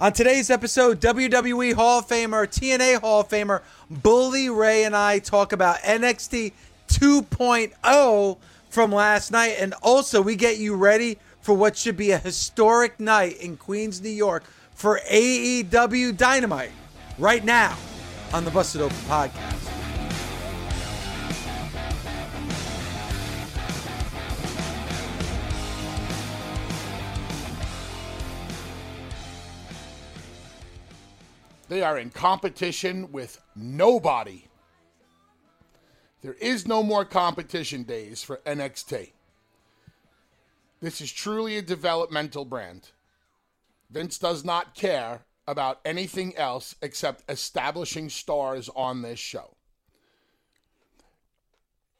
On today's episode, WWE Hall of Famer, TNA Hall of Famer, Bully Ray and I talk about NXT 2.0 from last night. And also, we get you ready for what should be a historic night in Queens, New York for AEW Dynamite right now on the Busted Open Podcast. They are in competition with nobody. There is no more competition days for NXT. This is truly a developmental brand. Vince does not care about anything else except establishing stars on this show.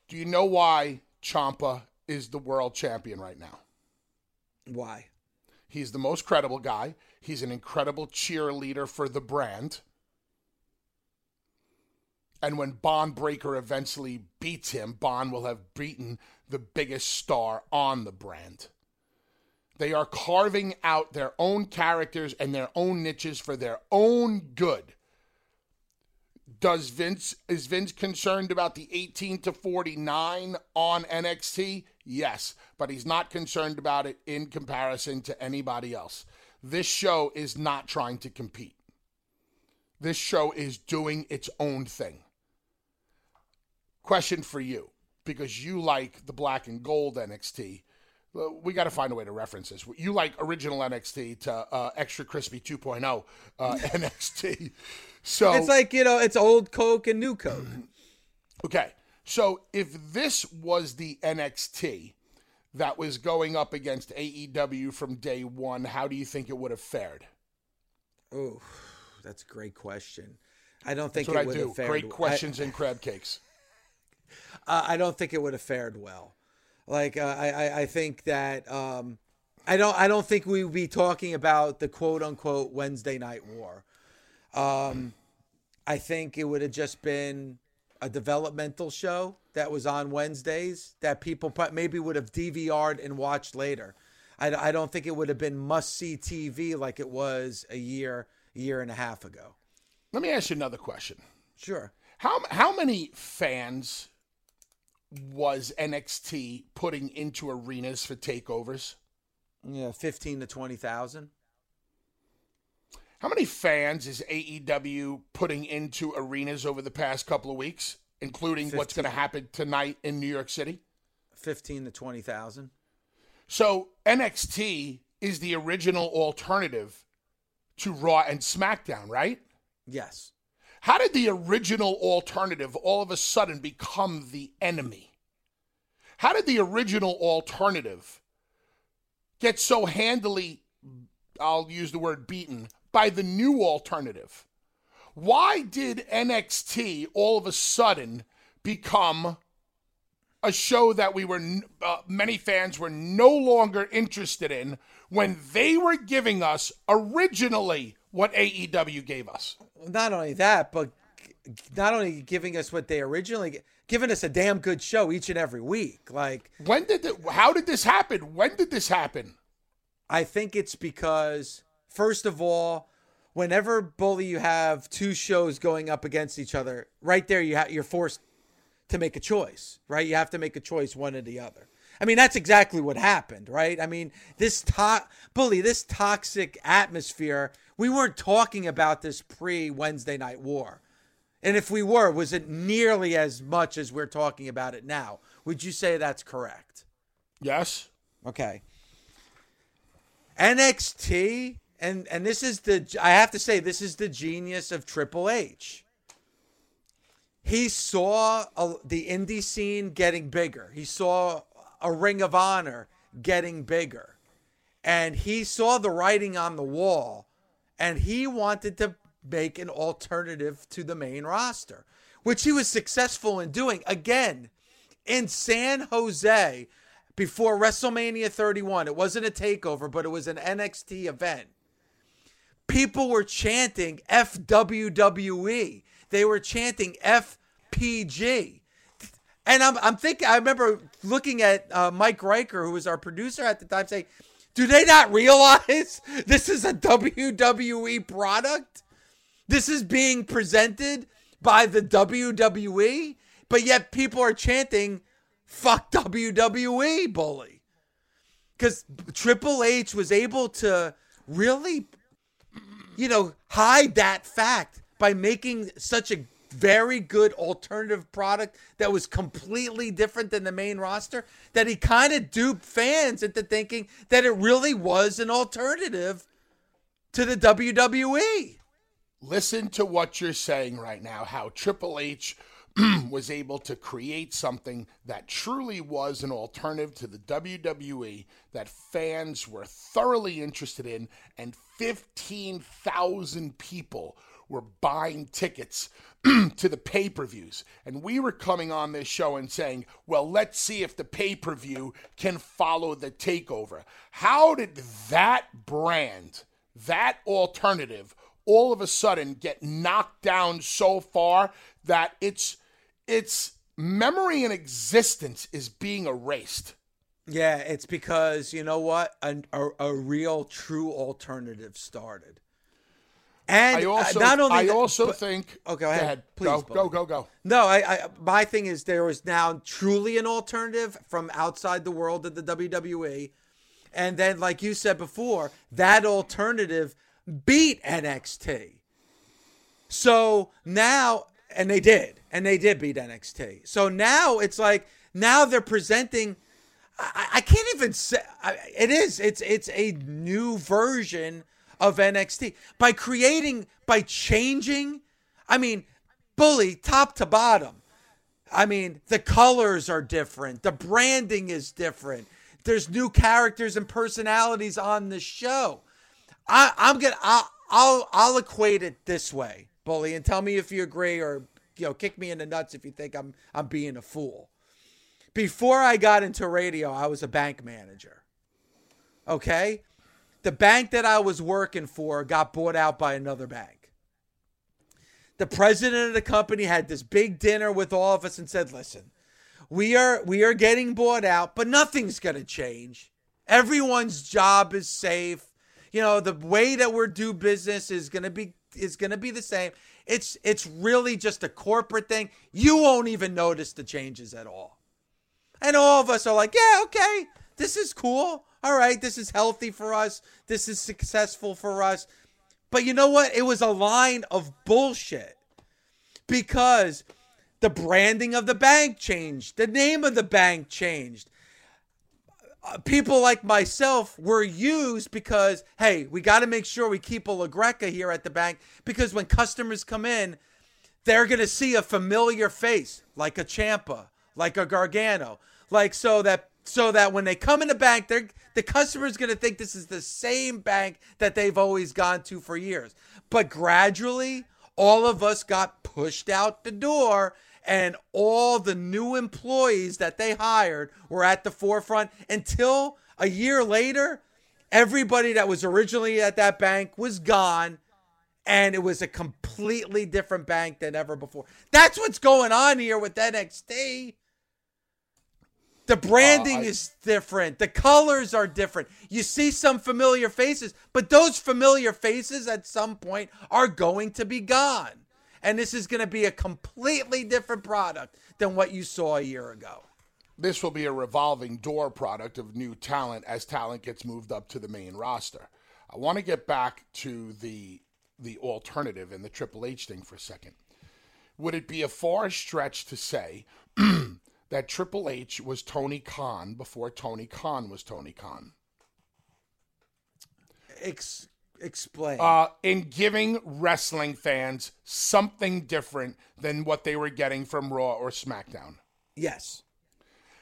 Do you know why Ciampa is the world champion right now? Why? He's the most credible guy. He's an incredible cheerleader for the brand. And when Bron Breakker eventually beats him, Bron will have beaten the biggest star on the brand. They are carving out their own characters and their own niches for their own good. Does Vince is Vince concerned about the 18 to 49 on NXT? Yes, but he's not concerned about it in comparison to anybody else. This show is not trying to compete. This show is doing its own thing. Question for you, because you like the black and gold NXT. We got to find a way to reference this. You like original NXT to uh, extra crispy 2.0 uh, NXT. So It's like, you know, it's old Coke and new Coke. Okay. So if this was the NXT that was going up against AEW from day one, how do you think it would have fared? Oh, that's a great question. I don't think That's it I would do. have fared Great questions and crab cakes. I don't think it would have fared well. Like uh, I, I, I think that um, I don't, I don't think we would be talking about the quote unquote Wednesday night war. Um, I think it would have just been a developmental show that was on Wednesdays that people maybe would have DVR'd and watched later. I, I don't think it would have been must see TV like it was a year, year and a half ago. Let me ask you another question. Sure. How how many fans was NXT putting into arenas for takeovers? Yeah, fifteen to twenty thousand. How many fans is AEW putting into arenas over the past couple of weeks, including what's going to happen tonight in New York City? Fifteen to twenty thousand. So NXT is the original alternative to Raw and SmackDown, right? Yes. How did the original alternative all of a sudden become the enemy? How did the original alternative get so handily, I'll use the word beaten, by the new alternative? Why did NXT all of a sudden become a show that we were, uh, many fans were no longer interested in when they were giving us originally what AEW gave us. Not only that, but not only giving us what they originally giving us a damn good show each and every week. Like when did it, how did this happen? When did this happen? I think it's because first of all, whenever bully you have two shows going up against each other, right there you ha- you're forced to make a choice, right? You have to make a choice one or the other. I mean, that's exactly what happened, right? I mean, this to- bully, this toxic atmosphere, we weren't talking about this pre Wednesday night war. And if we were, was it nearly as much as we're talking about it now? Would you say that's correct? Yes. Okay. NXT and and this is the I have to say this is the genius of Triple H. He saw a, the indie scene getting bigger. He saw a Ring of Honor getting bigger. And he saw the writing on the wall and he wanted to make an alternative to the main roster, which he was successful in doing. Again, in San Jose before WrestleMania 31, it wasn't a takeover, but it was an NXT event. People were chanting FWWE. They were chanting FPG. And I'm, I'm thinking, I remember looking at uh, Mike Riker, who was our producer at the time, saying, Do they not realize this is a WWE product? This is being presented by the WWE, but yet people are chanting, fuck WWE, bully. Because Triple H was able to really, you know, hide that fact by making such a very good alternative product that was completely different than the main roster that he kind of duped fans into thinking that it really was an alternative to the WWE listen to what you're saying right now how Triple H was able to create something that truly was an alternative to the WWE that fans were thoroughly interested in, and 15,000 people were buying tickets to the pay per views. And we were coming on this show and saying, well, let's see if the pay per view can follow the takeover. How did that brand, that alternative, all of a sudden get knocked down so far that its its memory and existence is being erased. Yeah, it's because you know what, a, a, a real true alternative started. And I uh, also, not only I that, also but, think. Oh, go ahead, go ahead. please. Go, go, go, go. No, I, I, my thing is there is now truly an alternative from outside the world of the WWE, and then, like you said before, that alternative beat NXT. So now, and they did, and they did beat NXT. So now it's like now they're presenting. I, I can't even say I, it is. It's it's a new version of NXT by creating by changing. I mean, bully top to bottom. I mean, the colors are different. The branding is different. There's new characters and personalities on the show. I, I'm gonna. I'll, I'll I'll equate it this way bully, and tell me if you agree or you know kick me in the nuts if you think I'm I'm being a fool. Before I got into radio, I was a bank manager. Okay? The bank that I was working for got bought out by another bank. The president of the company had this big dinner with all of us and said, "Listen, we are we are getting bought out, but nothing's going to change. Everyone's job is safe. You know, the way that we're do business is going to be is going to be the same. It's it's really just a corporate thing. You won't even notice the changes at all. And all of us are like, yeah, okay, this is cool. All right, this is healthy for us. This is successful for us. But you know what? It was a line of bullshit because the branding of the bank changed, the name of the bank changed. Uh, people like myself were used because, hey, we got to make sure we keep a LaGreca here at the bank because when customers come in, they're going to see a familiar face like a Ciampa, like a Gargano, like so that so that when they come in the bank, they're the customer's going to think this is the same bank that they've always gone to for years. But gradually, all of us got pushed out the door and all the new employees that they hired were at the forefront until a year later Everybody that was originally at that bank was gone, and it was a completely different bank than ever before. That's what's going on here with NXT. The branding Uh, I- is different. The colors are different. You see some familiar faces, but those familiar faces at some point are going to be gone. And this is going to be a completely different product than what you saw a year ago. this will be a revolving door product of new talent as talent gets moved up to the main roster. I want to get back to the the alternative and the Triple H thing for a second. Would it be a far stretch to say that Triple H was Tony Khan before Tony Khan was Tony Khan? Ex- explain. Uh, in giving wrestling fans something different than what they were getting from Raw or SmackDown. yes.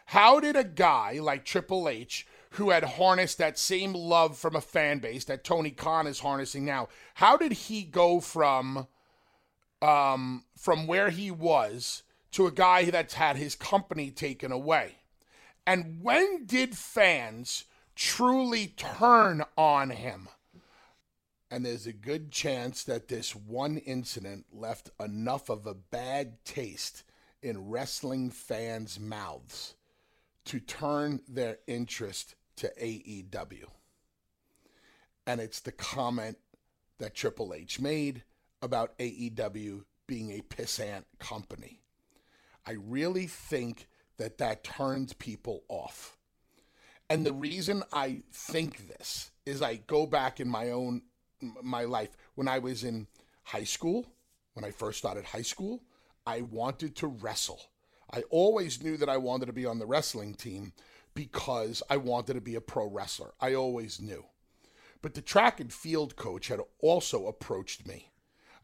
How did a guy like Triple H, who had harnessed that same love from a fan base that Tony Khan is harnessing now, how did he go from um, from where he was to a guy that's had his company taken away? And when did fans truly turn on him? And there's a good chance that this one incident left enough of a bad taste in wrestling fans' mouths to turn their interest to AEW. And it's the comment that Triple H made about AEW being a pissant company. I really think that that turns people off. And the reason I think this is I go back in my own my life when I was in high school, when I first started high school, I wanted to wrestle. I always knew that I wanted to be on the wrestling team because I wanted to be a pro wrestler. I always knew. But the track and field coach had also approached me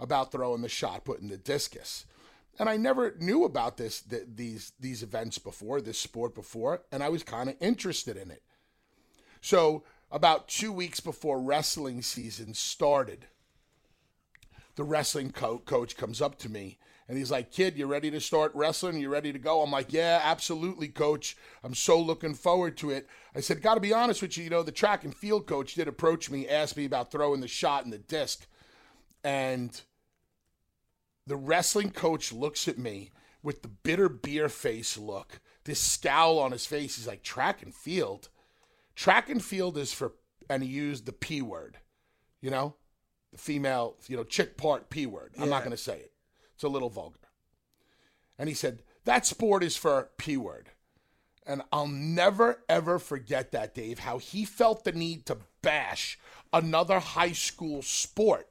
about throwing the shot, put putting the discus. And I never knew about this th- these these events before, this sport before, and I was kind of interested in it. So, about 2 weeks before wrestling season started, the wrestling co- coach comes up to me and he's like, Kid, you ready to start wrestling? You ready to go? I'm like, Yeah, absolutely, coach. I'm so looking forward to it. I said, Got to be honest with you, you know, the track and field coach did approach me, asked me about throwing the shot and the disc. And the wrestling coach looks at me with the bitter beer face look, this scowl on his face. He's like, Track and field? Track and field is for, and he used the P word, you know, the female, you know, chick part P word. I'm not going to say it. It's a little vulgar. And he said, that sport is for P word. And I'll never, ever forget that, Dave, how he felt the need to bash another high school sport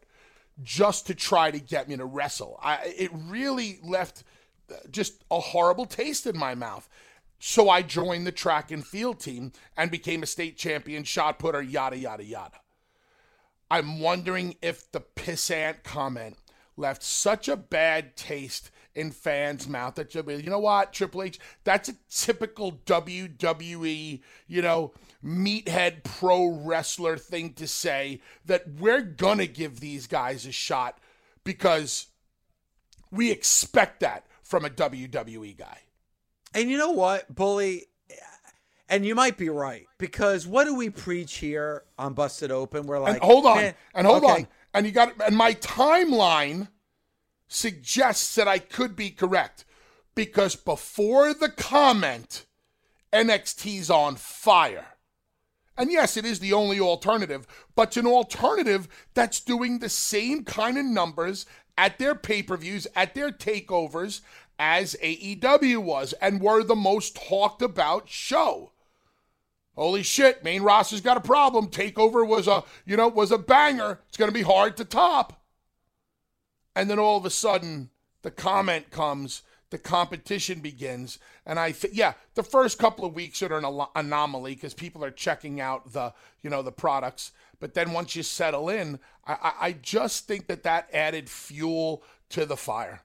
just to try to get me to wrestle. I, it really left uh, just a horrible taste in my mouth. So I joined the track and field team and became a state champion shot putter, yada, yada, yada. I'm wondering if the pissant comment left such a bad taste in fans' mouth that you'll be, you know what, Triple H, that's a typical WWE, you know, meathead pro wrestler thing to say that we're gonna give these guys a shot because we expect that from a WWE guy. And you know what, Bully? And you might be right because what do we preach here on Busted Open? We're like, and hold on, and hold okay, on, and you got, and my timeline suggests that I could be correct because before the comment, NXT's on fire. And yes, it is the only alternative, but it's an alternative that's doing the same kind of numbers at their pay per views, at their takeovers as AEW was, and were the most talked about show. Holy shit, main roster's got a problem. Takeover was a, you know, was a banger. It's going to be hard to top. And then all of a sudden, the comment comes, the competition begins, and I think, yeah, the first couple of weeks are an al- anomaly because people are checking out the, you know, the products. But then once you settle in, I, I, I just think that that added fuel to the fire.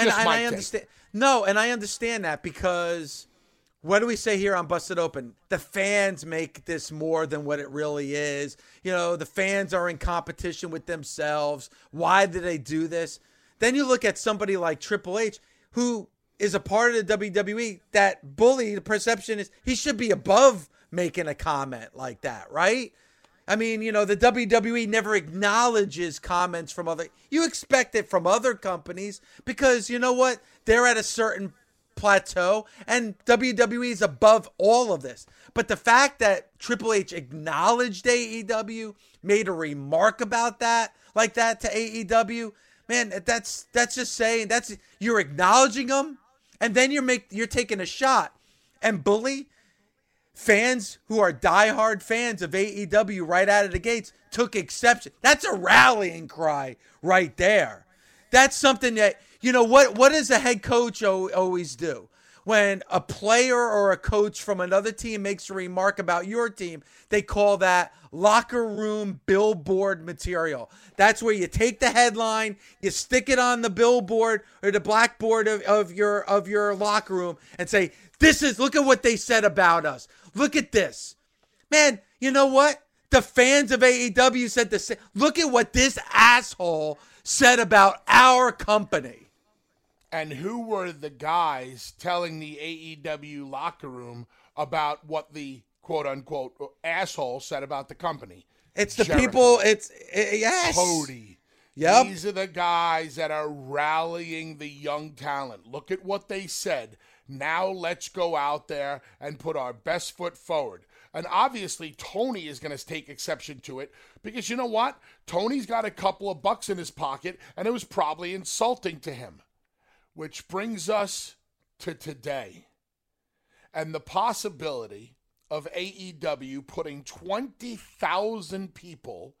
And, and I take. understand. No, and I understand that because what do we say here on Busted Open? The fans make this more than what it really is. You know, the fans are in competition with themselves. Why do they do this? Then you look at somebody like Triple H, who is a part of the WWE. That bully, the perception is he should be above making a comment like that, right? I mean, you know, the WWE never acknowledges comments from other. You expect it from other companies because you know what? They're at a certain plateau and WWE is above all of this. But the fact that Triple H acknowledged AEW, made a remark about that like that to AEW, man, that's that's just saying that's you're acknowledging them and then you're make you're taking a shot and bully fans who are diehard fans of AEW right out of the gates took exception. That's a rallying cry right there. That's something that you know what what does a head coach always do? When a player or a coach from another team makes a remark about your team, they call that locker room billboard material. That's where you take the headline, you stick it on the billboard or the blackboard of, of your of your locker room and say, This is look at what they said about us. Look at this. Man, you know what? The fans of AEW said the same. Look at what this asshole said about our company. And who were the guys telling the AEW locker room about what the quote unquote asshole said about the company? It's the Jericho. people. It's it, yes. Cody. Yep. These are the guys that are rallying the young talent. Look at what they said. Now let's go out there and put our best foot forward. And obviously, Tony is going to take exception to it because you know what? Tony's got a couple of bucks in his pocket, and it was probably insulting to him. Which brings us to today and the possibility of AEW putting 20,000 people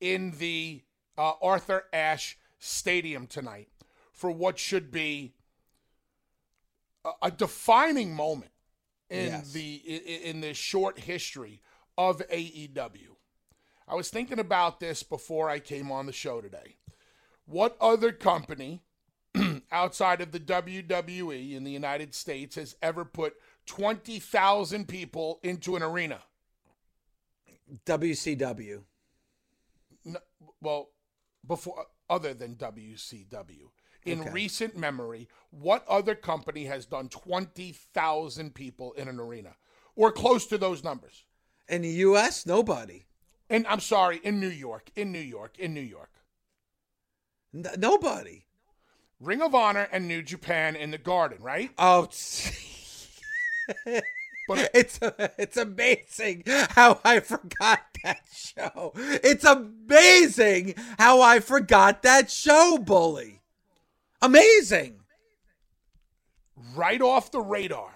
in the uh, Arthur Ashe Stadium tonight for what should be a, defining moment in yes. the in, in this short history of AEW. I was thinking about this before I came on the show today. What other company outside of the WWE in the United States has ever put 20,000 people into an arena? WCW. No, well, before other than WCW in okay. recent memory, what other company has done 20,000 people in an arena or close to those numbers? In the U.S., nobody. And I'm sorry, in New York, in New York, in New York. N- nobody. Ring of Honor and New Japan in the Garden, right? Oh, but it's it's amazing how I forgot that show. It's amazing how I forgot that show, bully. Amazing. Right off the radar.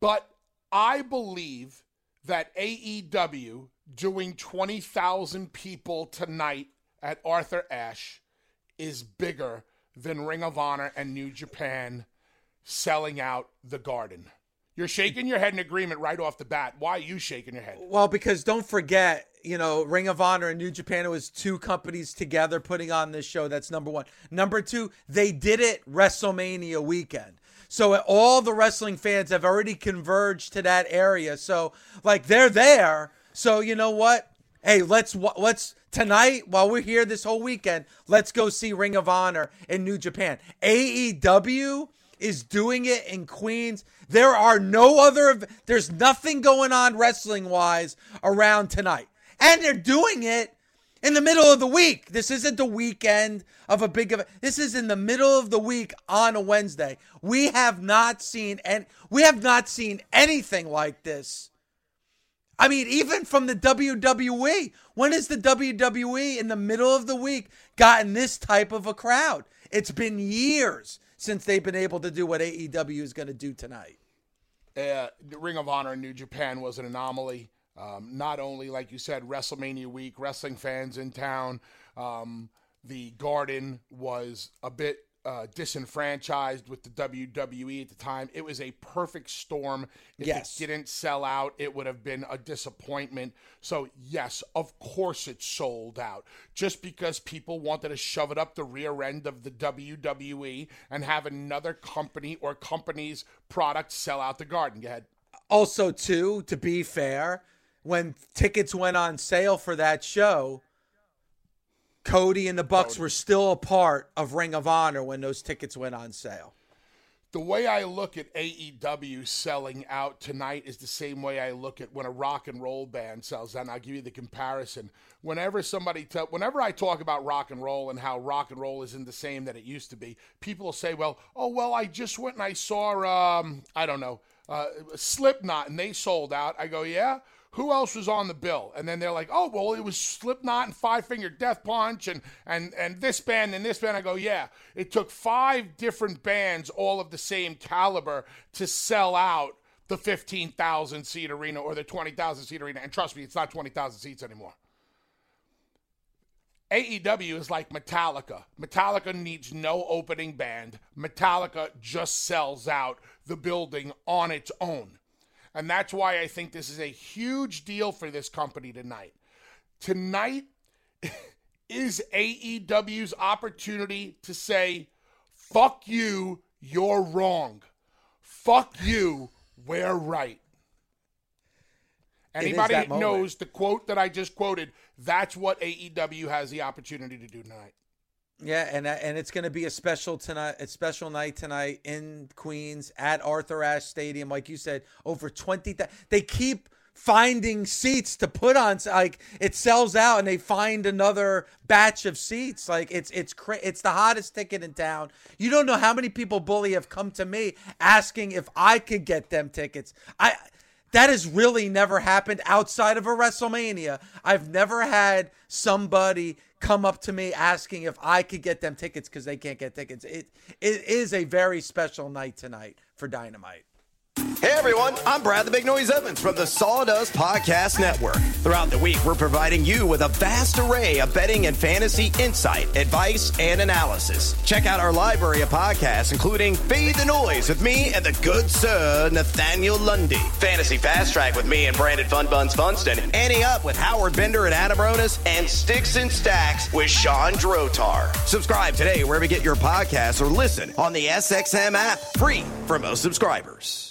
But I believe that AEW doing 20,000 people tonight at Arthur Ashe is bigger than Ring of Honor and New Japan selling out the Garden. You're shaking your head in agreement right off the bat. Why are you shaking your head? Well, because don't forget, you know, Ring of Honor and New Japan, it was two companies together putting on this show. That's number one. Number two, they did it WrestleMania weekend. So all the wrestling fans have already converged to that area. So like they're there. So you know what? Hey, let's let's tonight while we're here this whole weekend, let's go see Ring of Honor in New Japan. AEW is doing it in Queens. There are no other, there's nothing going on wrestling wise around tonight. And they're doing it in the middle of the week. This isn't the weekend of a big event. This is in the middle of the week on a Wednesday. We have not seen and we have not seen anything like this. I mean, even from the WWE. When has the WWE in the middle of the week gotten this type of a crowd? It's been years since they've been able to do what AEW is going to do tonight. Uh, Ring of Honor in New Japan was an anomaly. Um, not only, like you said, WrestleMania week, wrestling fans in town. Um, the Garden was a bit uh, disenfranchised with the WWE at the time. It was a perfect storm. If yes. it didn't sell out, it would have been a disappointment. So, yes, of course it sold out. Just because people wanted to shove it up the rear end of the WWE and have another company or company's product sell out the garden. Go ahead. Also, too, to be fair, when tickets went on sale for that show, Cody and the Bucks Cody. were still a part of Ring of Honor when those tickets went on sale. the way I look at AEW selling out tonight is the same way I look at when a rock and roll band sells out. And I'll give you the comparison. Whenever somebody, t- whenever I talk about rock and roll and how rock and roll isn't the same that it used to be, people will say, "Well, oh well, I just went and I saw, um, I don't know, uh, Slipknot, and they sold out." I go, "Yeah." Who else was on the bill? And then they're like, oh, well, it was Slipknot and Five Finger Death Punch and, and, and this band and this band. I go, yeah. It took five different bands, all of the same caliber, to sell out the 15,000 seat arena or the 20,000 seat arena. And trust me, it's not 20,000 seats anymore. AEW is like Metallica. Metallica needs no opening band. Metallica just sells out the building on its own. And that's why I think this is a huge deal for this company tonight. Tonight is AEW's opportunity to say, fuck you, you're wrong. Fuck you, we're right. Anybody knows the quote that I just quoted, that's what AEW has the opportunity to do tonight. Yeah, and uh, and it's going to be a special tonight, a special night tonight in Queens at Arthur Ashe Stadium, like you said, over twenty. They keep finding seats to put on like it sells out and they find another batch of seats. Like it's it's cra- it's the hottest ticket in town. You don't know how many people bully have come to me asking if i could get them tickets. I that has really never happened outside of a WrestleMania. I've never had somebody come up to me asking if I could get them tickets because they can't get tickets. It it is a very special night tonight for Dynamite. Hey everyone, I'm Brad the Big Noise Evans from the Sawdust Podcast Network. Throughout the week, we're providing you with a vast array of betting and fantasy insight, advice, and analysis. Check out our library of podcasts, including Fade the Noise with me and the good sir Nathaniel Lundy, Fantasy Fast Track with me and Brandon Fun Buns Funston, Ante Up with Howard Bender and Adam Ronis, and Sticks and Stacks with Sean Drotar. Subscribe today wherever you get your podcasts or listen on the SXM app, free for most subscribers.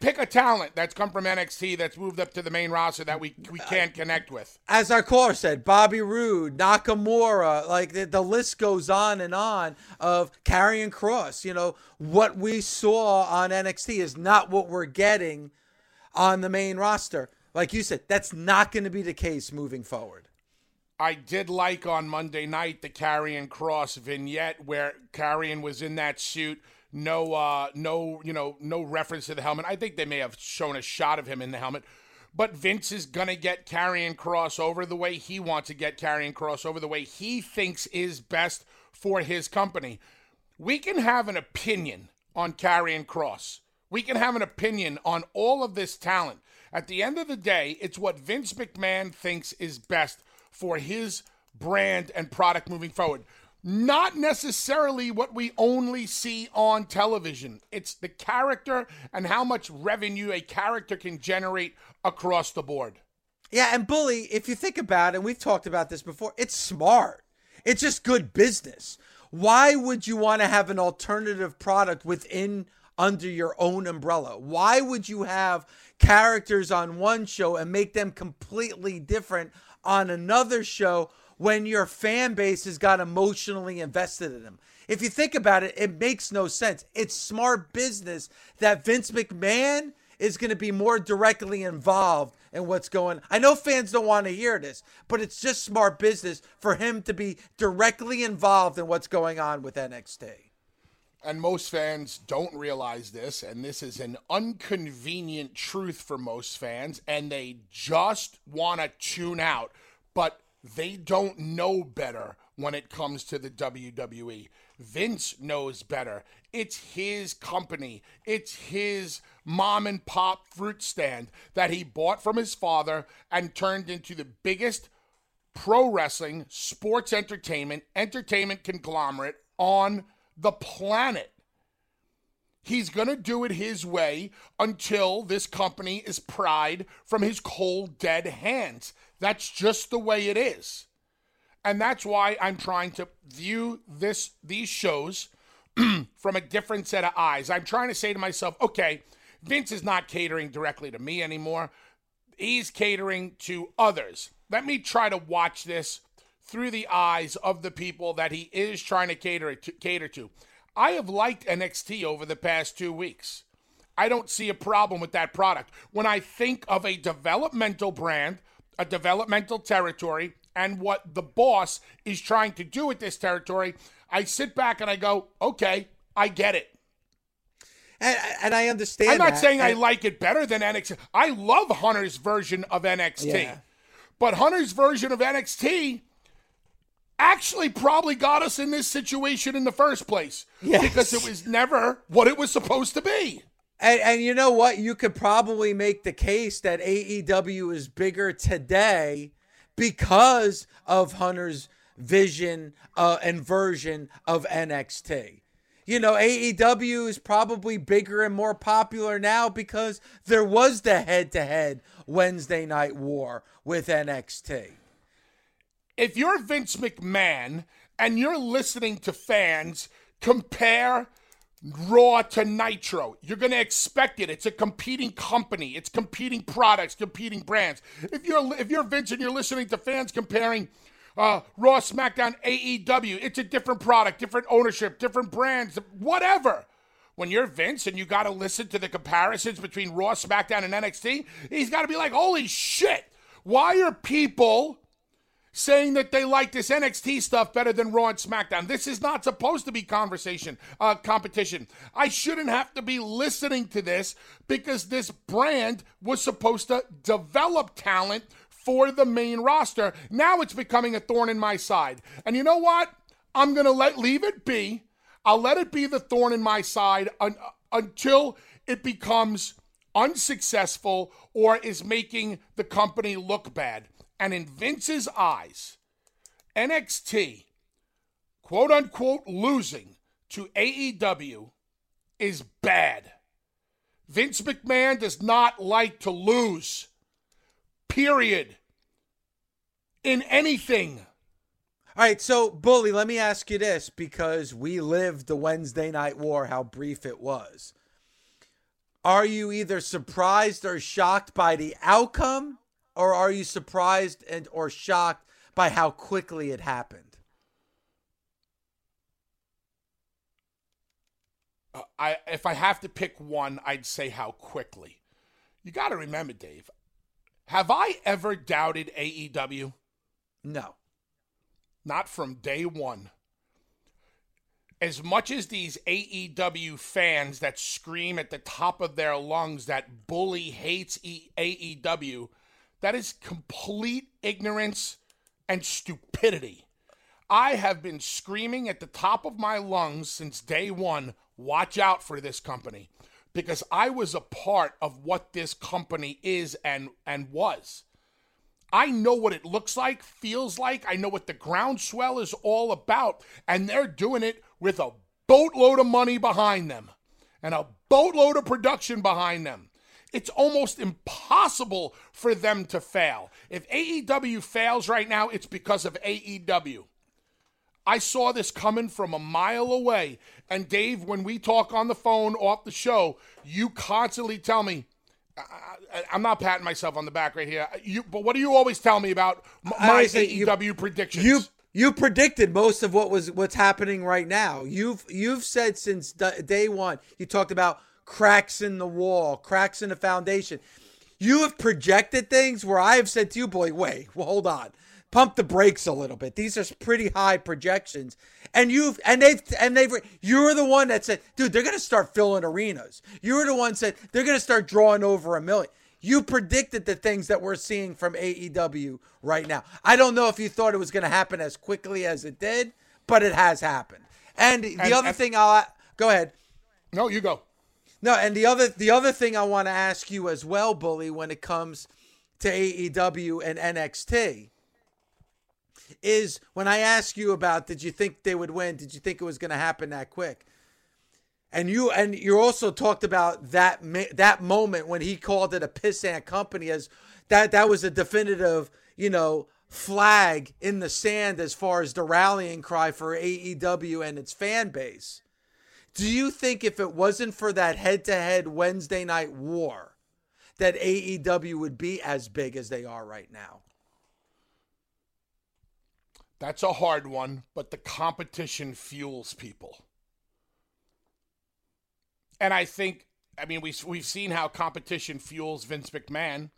Pick a talent that's come from NXT that's moved up to the main roster that we we can't connect with. As our caller said, Bobby Roode, Nakamura, like the, the list goes on and on of Karrion Kross. You know what we saw on NXT is not what we're getting on the main roster. Like you said, that's not going to be the case moving forward. I did like on Monday night the Karrion Kross vignette where Karrion was in that suit no uh no you know no reference to the helmet. I think they may have shown a shot of him in the helmet. But vince is gonna get Karrion Kross over the way he wants to get Karrion Kross over the way he thinks is best for his company. We can have an opinion on Karrion Kross we can have an opinion on all of this talent. At the end of the day it's what vince mcmahon thinks is best for his brand and product moving forward not necessarily what we only see on television. It's the character and how much revenue a character can generate across the board. Yeah, and Bully, if you think about it, and we've talked about this before, it's smart. It's just good business. Why would you want to have an alternative product within under your own umbrella? Why would you have characters on one show and make them completely different on another show when your fan base has got emotionally invested in him. If you think about it, it makes no sense. It's smart business that Vince McMahon is going to be more directly involved in what's going I know fans don't want to hear this, but it's just smart business for him to be directly involved in what's going on with NXT. And most fans don't realize this, and this is an inconvenient truth for most fans, and they just want to tune out. But they don't know better when it comes to the WWE. Vince knows better. It's his company, it's his mom and pop fruit stand that he bought from his father and turned into the biggest pro wrestling, sports entertainment, entertainment conglomerate on the planet. He's going to do it his way until this company is pried from his cold, dead hands. That's just the way it is. And that's why I'm trying to view this these shows from a different set of eyes. I'm trying to say to myself, okay, Vince is not catering directly to me anymore. He's catering to others. Let me try to watch this through the eyes of the people that he is trying to cater to, cater to. I have liked NXT over the past 2 weeks. I don't see a problem with that product. When I think of a developmental brand a developmental territory and what the boss is trying to do with this territory, I sit back and I go, okay, I get it. And, and I understand. I'm not that. saying and, I like it better than NXT. I love Hunter's version of NXT. Yeah. But Hunter's version of NXT actually probably got us in this situation in the first place. Yes. Because it was never what it was supposed to be. And, and you know what? You could probably make the case that AEW is bigger today because of Hunter's vision uh, and version of NXT. You know, AEW is probably bigger and more popular now because there was the head to head Wednesday night war with NXT. If you're Vince McMahon and you're listening to fans compare Raw to Nitro. You're going to expect it. It's a competing company. It's competing products, competing brands. If you're if you're Vince and you're listening to fans comparing uh, Raw, SmackDown, AEW, it's a different product, different ownership, different brands, whatever. When you're Vince and you got to listen to the comparisons between Raw, SmackDown, and NXT, he's got to be like, "Holy shit! Why are people?" Saying that they like this NXT stuff better than Raw and SmackDown. This is not supposed to be conversation, uh, competition. I shouldn't have to be listening to this because this brand was supposed to develop talent for the main roster. Now it's becoming a thorn in my side. And you know what? I'm going to let leave it be. I'll let it be the thorn in my side un- until it becomes unsuccessful or is making the company look bad. And in Vince's eyes, NXT, quote unquote, losing to AEW is bad. Vince McMahon does not like to lose, period, in anything. All right, so Bully, let me ask you this because we lived the Wednesday night war, how brief it was. are you either surprised or shocked by the outcome, or are you surprised and or shocked by how quickly it happened? Uh, I if I have to pick one, I'd say how quickly. You got to remember, Dave. Have I ever doubted AEW? No. Not from day one as much as these AEW fans that scream at the top of their lungs that bully hates AEW, that is complete ignorance and stupidity. I have been screaming at the top of my lungs since day one watch out for this company because I was a part of what this company is and, and was. I know what it looks like, feels like. I know what the groundswell is all about. And they're doing it with a boatload of money behind them and a boatload of production behind them. It's almost impossible for them to fail. If AEW fails right now, it's because of AEW. I saw this coming from a mile away. And Dave, when we talk on the phone off the show, you constantly tell me, I, am not patting myself on the back right here. You, but what do you always tell me about my AEW you, predictions? You you predicted most of what was what's happening right now. You've you've said since day one. You talked about cracks in the wall, cracks in the foundation. You have projected things where I have said to you, boy, wait, well, hold on pump the brakes a little bit. These are pretty high projections. And you've and they've and they've you're the one that said, dude, they're gonna start filling arenas. You're the one said they're gonna start drawing over a million. You predicted the things that we're seeing from AEW right now. I don't know if you thought it was gonna happen as quickly as it did, but it has happened. And the and, other and, thing I'll go ahead. No, you go. No, and the other the other thing I want to ask you as well, Bully, when it comes to AEW and NXT is when I ask you about did you think they would win? Did you think it was going to happen that quick? And you and you also talked about that that moment when he called it a pissant company as that that was a definitive, you know, flag in the sand as far as the rallying cry for AEW and its fan base. Do you think if it wasn't for that head-to-head Wednesday night war that AEW would be as big as they are right now? That's a hard one, but the competition fuels people. And I think, I mean, we, we've seen how competition fuels Vince McMahon.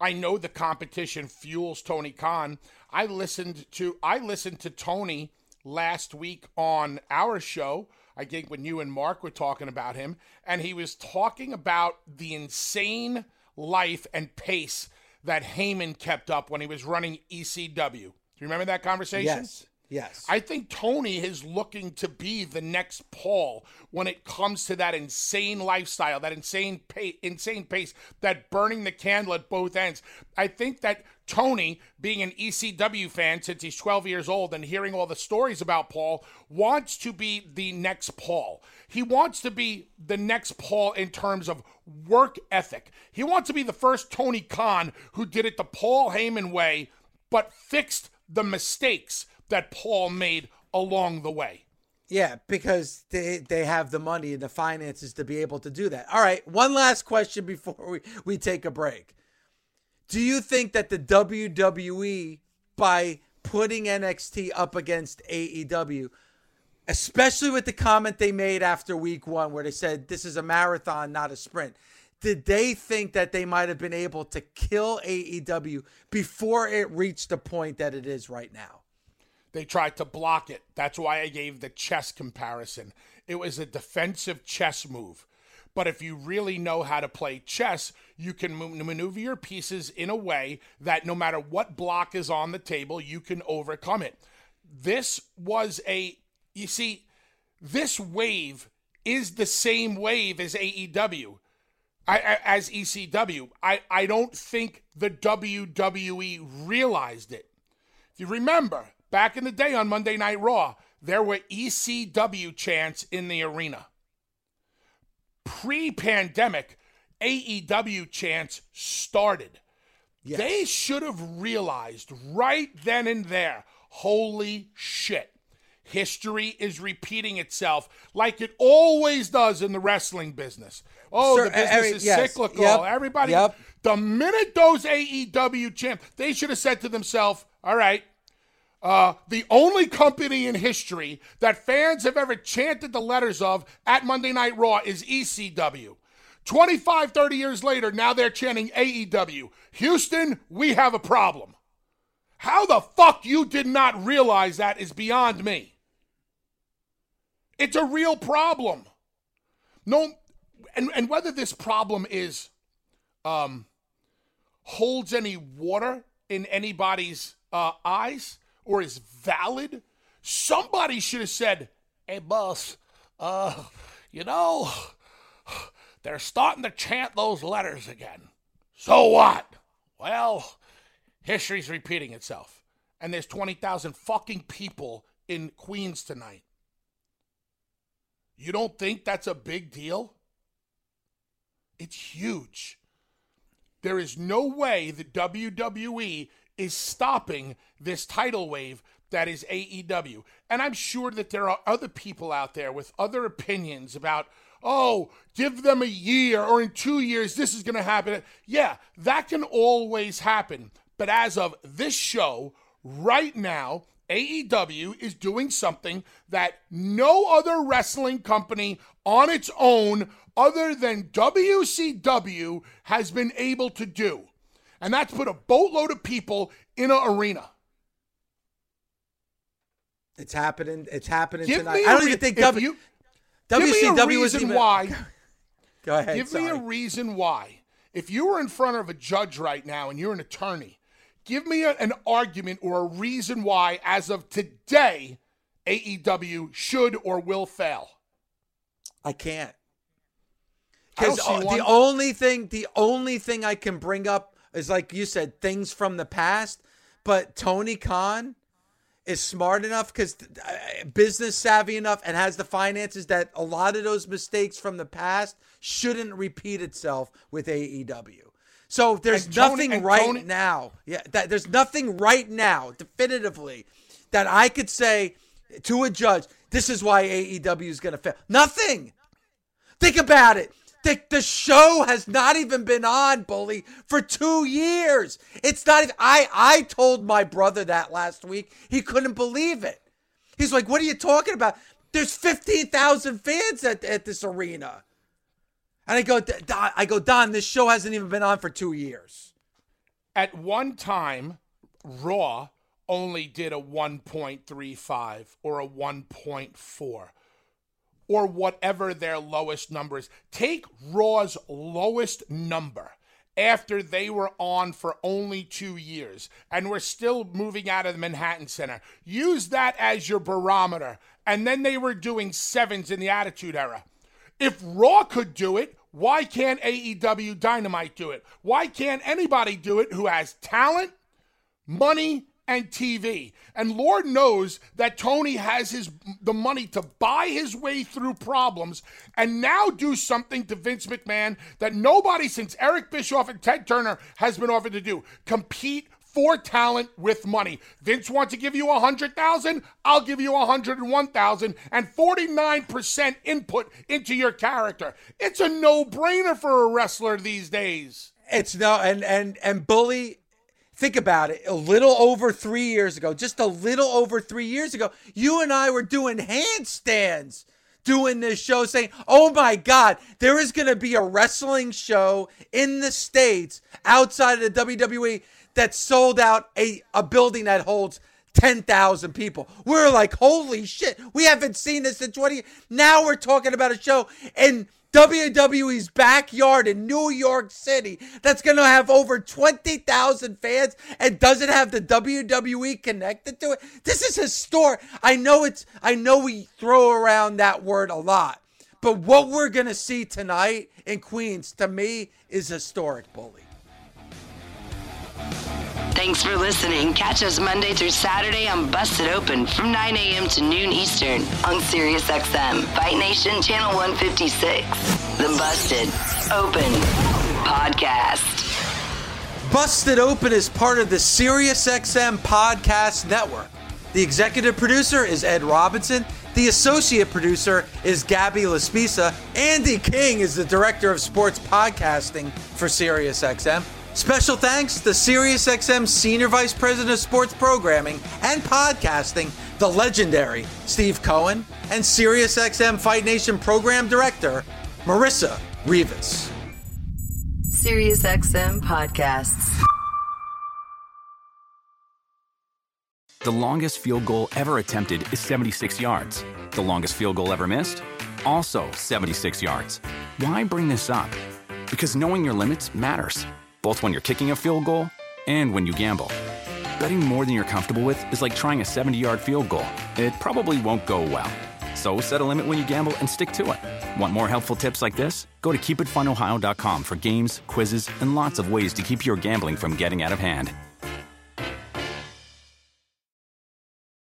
I know the competition fuels Tony Khan. I listened to I listened to Tony last week on our show. I think when you and Mark were talking about him, and he was talking about the insane life and pace that Heyman kept up when he was running ECW. Do you remember that conversation? Yes. Yes. I think Tony is looking to be the next Paul when it comes to that insane lifestyle, that insane pace, insane pace, that burning the candle at both ends. I think that Tony, being an ECW fan since he's 12 years old and hearing all the stories about Paul, wants to be the next Paul. He wants to be the next Paul in terms of work ethic. He wants to be the first Tony Khan who did it the Paul Heyman way, but fixed the mistakes that Paul made along the way. Yeah, because they they have the money and the finances to be able to do that. All right, one last question before we, we take a break. Do you think that the WWE by putting NXT up against AEW, especially with the comment they made after week 1 where they said this is a marathon not a sprint, did they think that they might have been able to kill AEW before it reached the point that it is right now? They tried to block it. That's why I gave the chess comparison. It was a defensive chess move. But if you really know how to play chess, you can maneuver your pieces in a way that no matter what block is on the table, you can overcome it. This was a, you see, this wave is the same wave as AEW. I, as ECW. I, I don't think the WWE realized it. If you remember, back in the day on Monday Night Raw, there were ECW chants in the arena. Pre pandemic, AEW chants started. Yes. They should have realized right then and there holy shit. history is repeating itself like it always does in the wrestling business. Oh, Sir, the business every- is yes. cyclical. Yep. Everybody, Yep. the minute those AEW champ, they should have said to themselves, all right, uh, the only company in history that fans have ever chanted the letters of at Monday Night Raw is ECW. 25, 30 years later, now they're chanting AEW. Houston, we have a problem. How the fuck you did not realize that is beyond me. It's a real problem. No, and, and whether this problem is um, holds any water in anybody's uh, eyes or is valid, somebody should have said, "Hey, boss, uh, you know, they're starting to chant those letters again. So what? Well, history's repeating itself, and there's twenty thousand fucking people in Queens tonight. You don't think that's a big deal? It's huge. There is no way that WWE is stopping this tidal wave that is AEW. And I'm sure that there are other people out there with other opinions about, oh, give them a year or in two years, this is going to happen. Yeah, that can always happen. But as of this show, right now, AEW is doing something that no other wrestling company on its own, other than WCW, has been able to do. And that's put a boatload of people in an arena. It's happening. It's happening Give tonight. I don't re- even think W- you- Give me a WCW reason even. why. Go ahead. Give me a reason why. If you were in front of a judge right now and you're an attorney, give me a- an argument or a reason why, as of today, AEW should or will fail. I can't. Because the only thing, the only thing I can bring up is like you said, things from the past. But Tony Khan is smart enough because uh, business savvy enough and has the finances that a lot of those mistakes from the past shouldn't repeat itself with AEW. So there's Tony- nothing right Tony- now. Yeah, that, there's nothing right now, definitively, that I could say to a judge, this is why AEW is going to fail. Nothing. Think about it. The, the show has not even been on, Bully, for two years. It's not even. I, I told my brother that last week. He couldn't believe it. He's like, What are you talking about? There's 15,000 fans at, at this arena. And I go, Don, I go, Don, this show hasn't even been on for two years. At one time, Raw only did a 1.35 or a 1.4 or whatever their lowest number is. Take Raw's lowest number after they were on for only two years and were still moving out of the Manhattan Center. Use that as your barometer. And then they were doing sevens in the Attitude Era. If Raw could do it, why can't AEW Dynamite do it? Why can't anybody do it who has talent, money, and TV? And Lord knows that Tony has his the money to buy his way through problems and now do something to Vince McMahon that nobody since Eric Bischoff and Ted Turner has been offered to do. Compete for talent with money. Vince wants to give you a hundred thousand, I'll give you a hundred and one thousand, and forty-nine percent input into your character. It's a no-brainer for a wrestler these days. It's no, and and and bully. Think about it. A little over three years ago, just a little over three years ago, you and I were doing handstands doing this show saying, oh my God, there is going to be a wrestling show in the States outside of the WWE that sold out a, a building that holds 10,000 people. We're like, holy shit, we haven't seen this in 20 Now we're talking about a show in WWE's backyard in New York City that's going to have over 20,000 fans and doesn't have the WWE connected to it. This is historic. I know it's I know we throw around that word a lot. But what we're going to see tonight in Queens to me is historic, bully. Thanks for listening. Catch us Monday through Saturday on Busted Open from 9 a.m. to noon Eastern on SiriusXM, Fight Nation Channel 156. The Busted Open Podcast. Busted Open is part of the SiriusXM podcast network. The executive producer is Ed Robinson. The associate producer is Gabby Laspisa. Andy King is the director of sports podcasting for SiriusXM. Special thanks to SiriusXM Senior Vice President of Sports Programming and Podcasting, the legendary Steve Cohen, and SiriusXM Fight Nation Program Director, Marissa Rivas. SiriusXM podcasts. The longest field goal ever attempted is 76 yards. The longest field goal ever missed? Also 76 yards. Why bring this up? Because knowing your limits matters, both when you're kicking a field goal and when you gamble. Betting more than you're comfortable with is like trying a 70 yard field goal. It probably won't go well. So set a limit when you gamble and stick to it. Want more helpful tips like this? Go to keepitfunohio.com for games, quizzes, and lots of ways to keep your gambling from getting out of hand.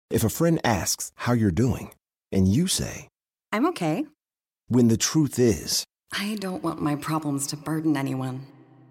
If a friend asks how you're doing, and you say, I'm okay. when the truth is, I don't want my problems to burden anyone.